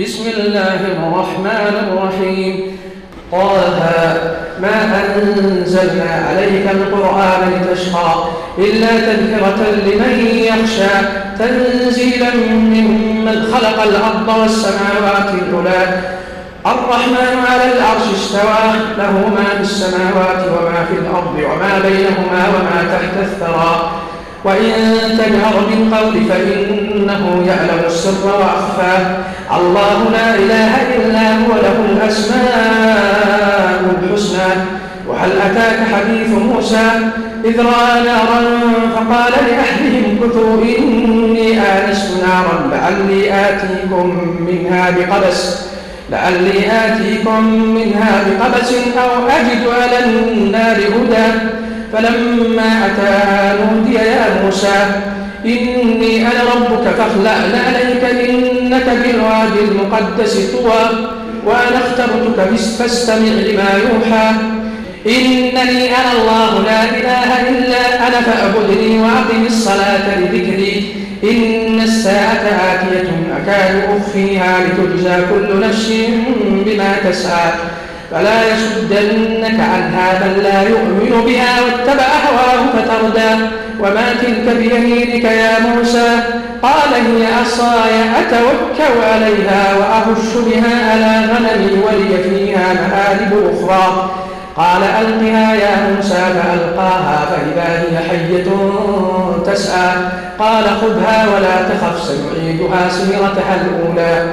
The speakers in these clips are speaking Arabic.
بسم الله الرحمن الرحيم. طه ما أنزلنا عليك القرآن لتشقى إلا تذكرة لمن يخشى تنزيلا ممن خلق الأرض والسماوات العلى الرحمن على العرش استوى له ما في السماوات وما في الأرض وما بينهما وما تحت الثرى. وإن تجهر بالقول فإنه يعلم السر وأخفى الله لا إله إلا هو له الأسماء الحسنى. وهل أتاك حديث موسى؟ إذ رأى نارا فقال لأهلهم كثوا إني آنست نارا لعلي آتيكم منها بقبس لعلي آتيكم منها بقبس أو أجد على النار هدى. فلما أتاها نودي يا موسى إني أنا ربك فاخلع عليك إنك بالوادي المقدس طوى وأنا اخترتك فاستمع لما يوحى. إنني أنا الله لا إله إلا أنا فأعبدني وأقم الصلاة لذكري. إن الساعة آتية أكاد أخفيها لتجزى كل نفس بما تسعى. فلا يصدنك عنها من لا يؤمن بها واتبع هواه فتردى. وما تلك بيمينك يا موسى؟ قال هي عصاي أتوكل عليها وأهش بها على غنمي ولي فيها مآرب أخرى. قال ألقها يا موسى فألقاها فإذا هي حية تسعى. قال خذها ولا تخف سنعيدها سيرتها الأولى.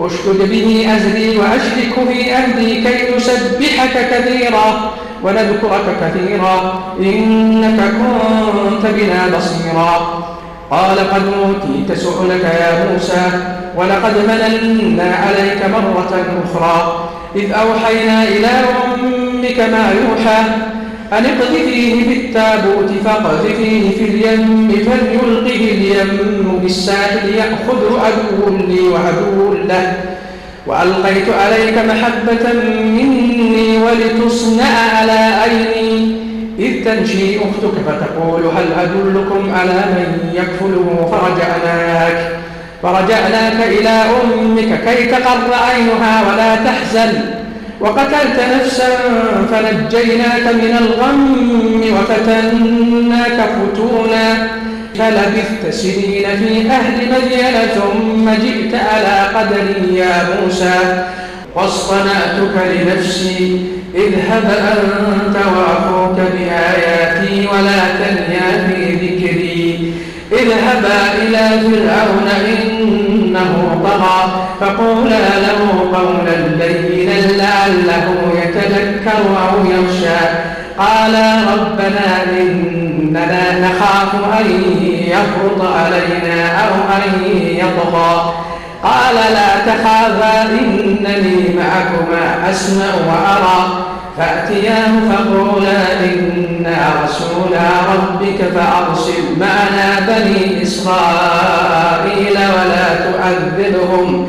اشدد به أزري وأشرك في أهلي كي نسبحك كثيرا ونذكرك كثيرا إنك كنت بنا بصيرا. قال قد أوتيت سؤلك يا موسى ولقد مننا عليك مرة أخرى. إذ أوحينا إلى أمك ما يوحى أن اقذفيه بالتابوت فاقذفيه في اليم فليلقه اليم بالساحل يأخذ عدو لي وعدو له. وألقيت عليك محبة مني ولتصنع على عيني. إذ تمشي أختك فتقول هل أدلكم على من يكفله فرجعناك؟ فرجعناك إلى أمك كي تقر عينها ولا تحزن. وقتلت نفسا فنجيناك من الغم وفتناك فتونا. فلبثت سنين في أهل مدين ثم جئت على قدري يا موسى. واصطنعتك لنفسي اذهب أنت وأخوك بآياتي ولا تنيا في ذكري. اذهبا إلى فرعون إنه طغى فقولا له قولا لينا. لعله يتذكر أو يخشى. قالا ربنا إننا نخاف أن يفرط علينا أو أن يطغى. قال لا تخافا إنني معكما أسمع وأرى. فأتياه فقولا إنا رسولا ربك فأرسل معنا بني إسرائيل ولا تؤذبهم.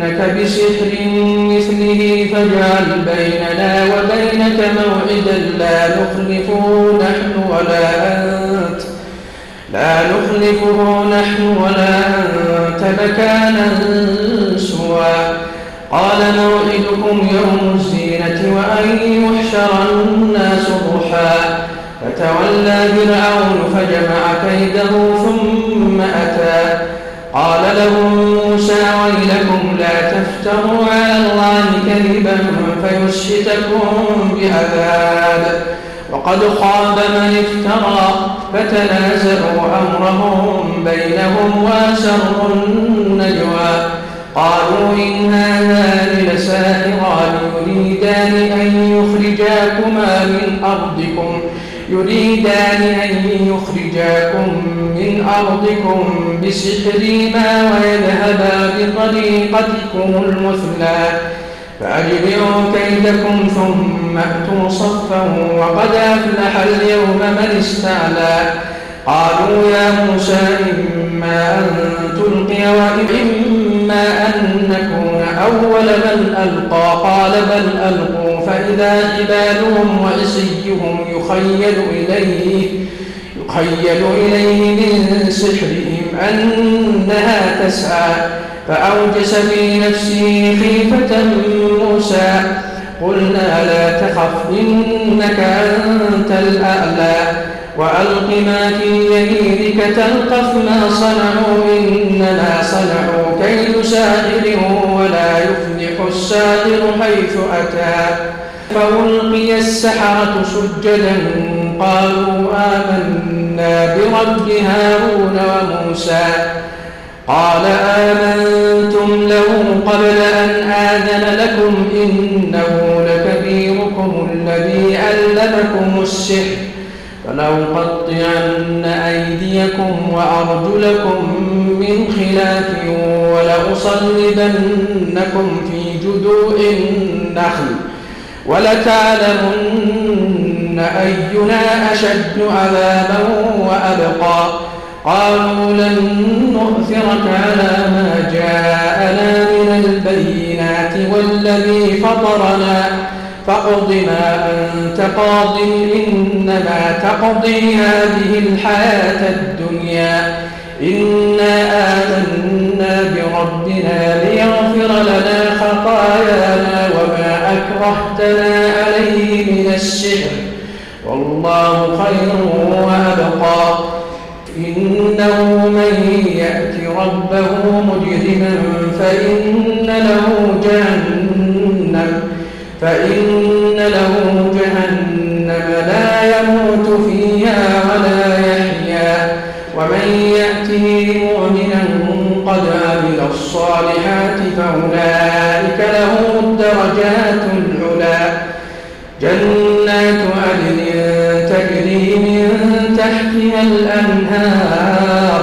فلنأتينك بسحر مثله فاجعل بيننا وبينك موعدا لا نخلفه نحن ولا أنت لا نخلفه نحن ولا أنت مكانا سوى قال موعدكم يوم الزينة وأن يحشر الناس ضحى فتولى فرعون فجمع كيده ثم أتى قال لهم موسى ويلكم لا تفتروا على الله كذبا فيسحتكم بعذاب. وقد خاب من افترى فتنازعوا أمرهم بينهم وأسروا النجوى. قالوا إن هذان لساحران يريدان أن يخرجاكما من أرضكم. يريدان أن يخرجاكم من أرضكم بسحرهما ويذهبا بطريقتكم المثلى. فأجمعوا كيدكم ثم أتوا صفا وقد أفلح اليوم من استعلى. قالوا يا موسى إما أن تلقي وإما أن نكون أول من ألقى. قال بل ألقوا. فإذا جبالهم وعصيهم يخيل إليه يخيل إليه من سحرهم أنها تسعى. فأوجس في نفسه خيفة موسى. قلنا لا تخف إنك أنت الأعلى. وألق ما في يمينك تلقف ما صنعوا إنما صنعوا كيد ساحر ولا يفلح الساحر حيث أتى فألقي السحرة سجدا. قالوا آمنا برب هارون وموسى. قال آمنتم له قبل أن آذن لكم إنه لكبيركم الذي علمكم السحر. فلأقطعن أيديكم وأرجلكم من خلاف ولأصلبنكم في جذوع النخل ولتعلمن أينا أشد عذابا وأبقى. قالوا لن نؤثرك على ما جاءنا من البينات والذي فطرنا. فاقض ما أنت قاض إنما تقضي هذه الحياة الدنيا. إنا آمنا بربنا ليغفر لنا خطايانا وما أكرهتنا عليه من السحر والله خير وأبقى إنه من يأت ربه مجرما فإن له جهنم فإن له جهنم لا يموت فيها يأته مؤمنا قد عمل الصالحات فأولئك لهم الدرجات العلا. جنات عدن تجري من تحتها الأنهار.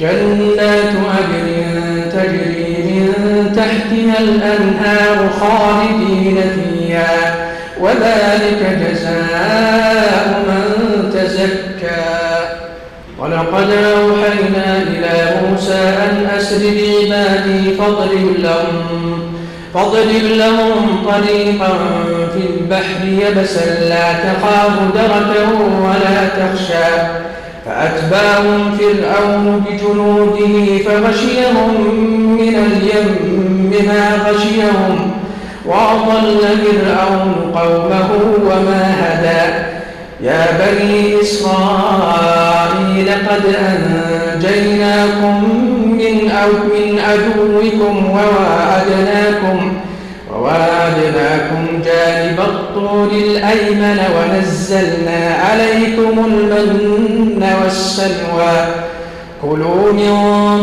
جنات عدن تجري من تحتها الأنهار خالدين فيها. وذلك جزاء من تزكى. ولقد أوحينا إلى موسى أن أسر بعبادي فاضرب لهم فاضرب لهم طريقا في البحر يبسا لا تخاف دركه ولا تخشى فأتباهم فرعون بجنوده فغشيهم من اليم ما غشيهم وأضل فرعون قومه وما هدى. يا بني إسرائيل قد أنجيناكم من أو من عدوكم وواعدناكم وواعدناكم جانب الطور الأيمن ونزلنا عليكم المن والسلوى. كلوا من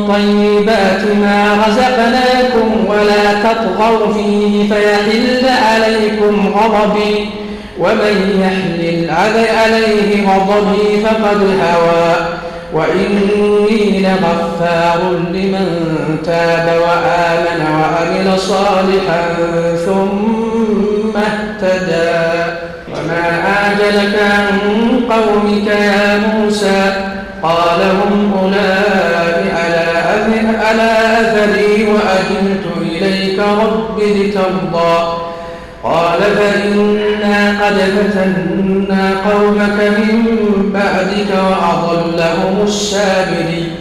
طيبات ما رزقناكم ولا تطغوا فيه فيحل عليكم غضبي. ومن يحلل عليه غضبي فقد هوى. وإني لغفار لمن تاب وآمن وعمل صالحا ثم اهتدى. وما أعجلك عن قومك يا موسى؟ قال هم أولئك على أثري وأجلت إليك رب لترضى. قال فإنا قد فتنا قومك من بعدك وأضلهم السامري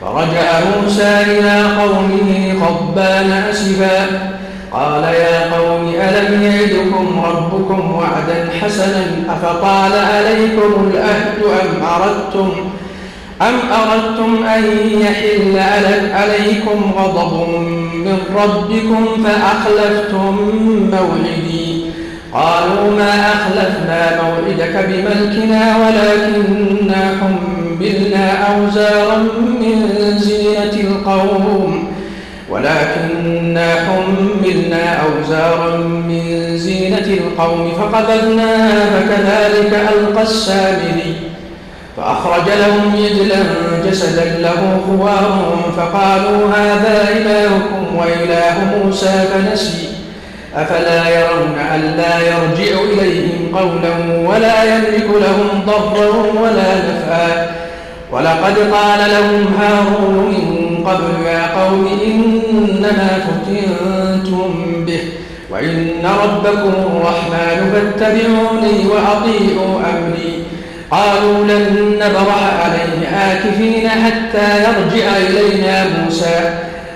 فرجع موسى إلى قومه غضبان أسفا. قال يا قوم ألم يعدكم ربكم وعدا حسنا؟ أفطال عليكم الأهد أم أردتم أم أردتم أن يحل عليكم غضب من ربكم فأخلفتم موعدي قالوا ما أخلفنا موعدك بملكنا ولكننا حملنا أوزارا من زينة القوم. ولكننا حملنا أوزارا من زينة القوم فقبلناها فكذلك ألقى السامري. فأخرج لهم يجلا جسدا له خوار فقالوا هذا إلهكم وإله موسى فنسي. أفلا يرون ألا يرجع إليهم قولا ولا يملك لهم ضرا ولا نفعا. ولقد قال لهم هارون من قبل يا قوم إنما فتنتم به وإن ربكم الرحمن فاتبعوني وأطيعوا أمري. قالوا لن نبرح عليه آكفين حتى يرجع إلينا موسى.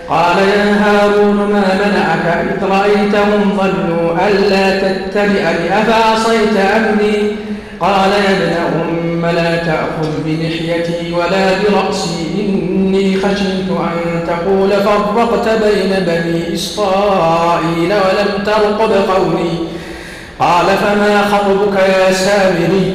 قال يا هارون ما منعك إذ رأيتهم ضلوا ألا تتبعني أفعصيت أمري. قال يا ابن أم لا تأخذ بلحيتي ولا برأسي إني خشيت أن تقول فرقت بين بني إسرائيل ولم ترقب قولي. قال فما خطبك يا سامري؟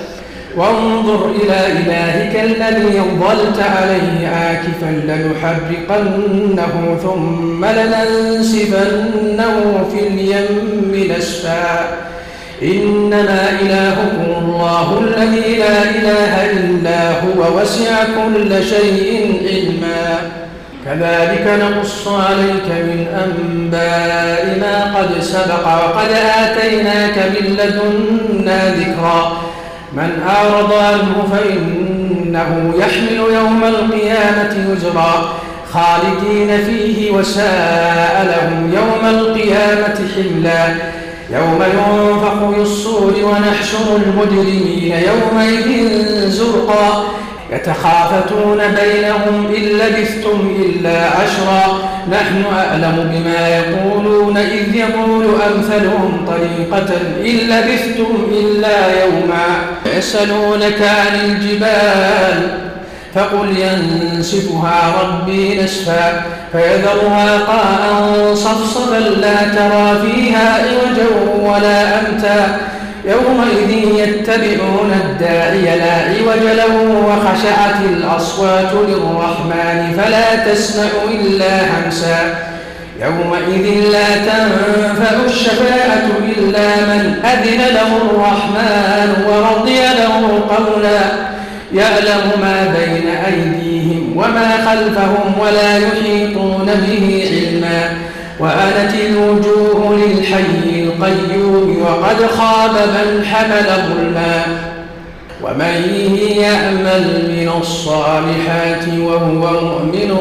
وانظر إلى إلهك الذي ظلت عليه آكفا لنحرقنه ثم لننسفنه في اليم نسفا. إنما إلهكم الله الذي لا إله إلا هو وسع كل شيء علما. كذلك نقص عليك من أنباء ما قد سبق وقد آتيناك من لدنا ذكرا. من أعرض عنه فإنه يحمل يوم القيامة وزرا خالدين فيه وساء لهم يوم القيامة حملا. يوم ينفخ الصور ونحشر المجرمين يومئذ زرقا. يتخافتون بينهم إن لبثتم إلا عشرا. نحن أعلم بما يقولون إذ يقول أمثلهم طريقة إن لبثتم إلا يوما يسألونك عن الجبال فقل ينسفها ربي نسفا فيذرها قاء صفصفا لا ترى فيها عوجا ولا أمتا يومئذ يتبعون الداعي لا عوج له وخشعت الأصوات للرحمن فلا تسمع إلا همسا. يومئذ لا تنفع الشفاعة إلا من أذن له الرحمن ورضي له قولا. يعلم ما بين أيديهم وما خلفهم ولا يحيطون به علما. وآنت الوجوه للحي القيوم وقد خاب من حمل ظلما ومن يعمل من الصالحات وهو مؤمن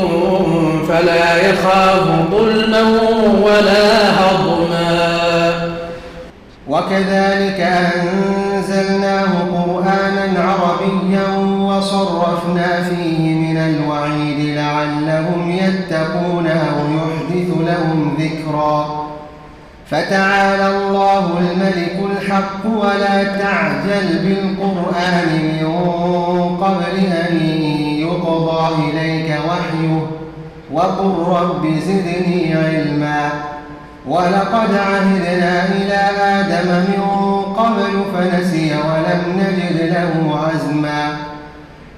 فلا يخاف ظلما ولا هضما. وكذلك أنزلناه قرآنا عربيا وصرفنا فيه من الوعيد لعلهم يتقون أو يحدث لهم ذكرا. فتعالى الله الملك الحق ولا تعجل بالقرآن من قبل أن يقضى إليك وحيه وقل رب زدني علما ولقد عهدنا إلى آدم من قبل فنسي ولم نجد له عزما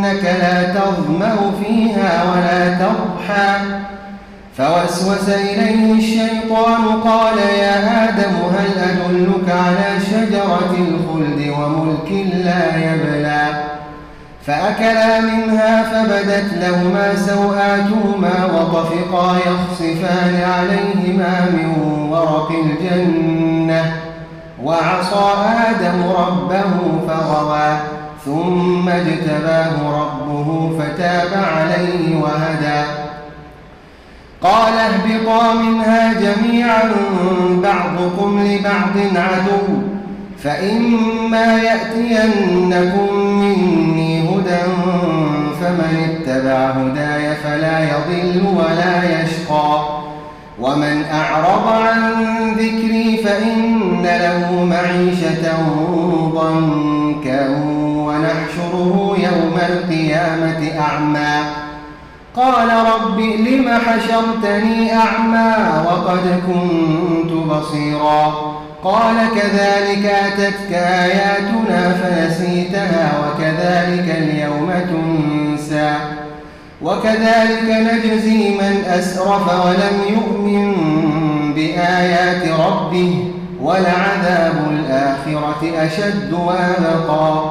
وأنك لا تظمأ فيها ولا تضحى فوسوس إليه الشيطان قال يا آدم هل أدلك على شجرة الخلد وملك لا يبلى؟ فأكلا منها فبدت لهما سوآتهما وطفقا يخصفان عليهما من ورق الجنة. وعصى آدم ربه فغوى. ثم اجتباه ربه فتاب عليه وهدى. قال اهبطا منها جميعا بعضكم لبعض عدو فإما يأتينكم مني هدى فمن اتبع هداي فلا يضل ولا يشقى. ومن أعرض عن ذكري فإن له معيشة ضنكا. القيامة أعمى. قال رب لم حشرتني أعمى وقد كنت بصيرا. قال كذلك أتتك آياتنا فنسيتها وكذلك اليوم تنسى. وكذلك نجزي من أسرف ولم يؤمن بآيات ربه ولعذاب الآخرة أشد وأبقى.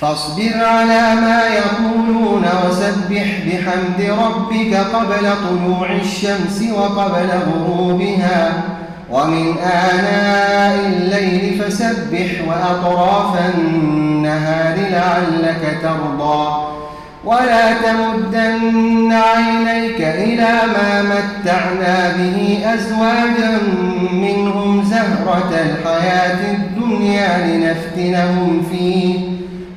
فاصبر على ما يقولون وسبح بحمد ربك قبل طلوع الشمس وقبل غروبها. ومن آناء الليل فسبح وأطراف النهار لعلك ترضى. ولا تمدن عينيك إلى ما متعنا به أزواجا منهم زهرة الحياة الدنيا لنفتنهم فيه.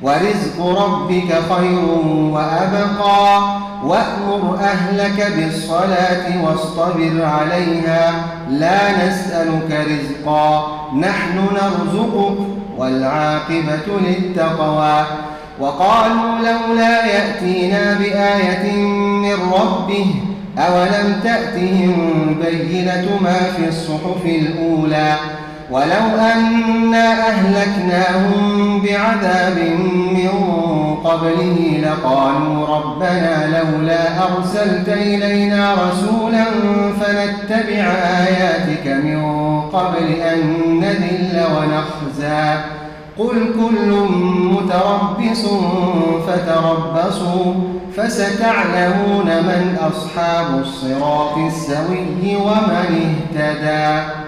ورزق ربك خير وأبقى. وأمر أهلك بالصلاة واصطبر عليها. لا نسألك رزقا. نحن نرزقك والعاقبة للتقوى. وقالوا لولا يأتينا بآية من ربه أولم تأتهم بينة ما في الصحف الأولى؟ ولو أنا أهلكناهم بعذاب من قبله لقالوا ربنا لولا أرسلت إلينا رسولا فنتبع آياتك من قبل أن نذل ونخزى. قل كل متربص فتربصوا فستعلمون من أصحاب الصراط السوي ومن اهتدى.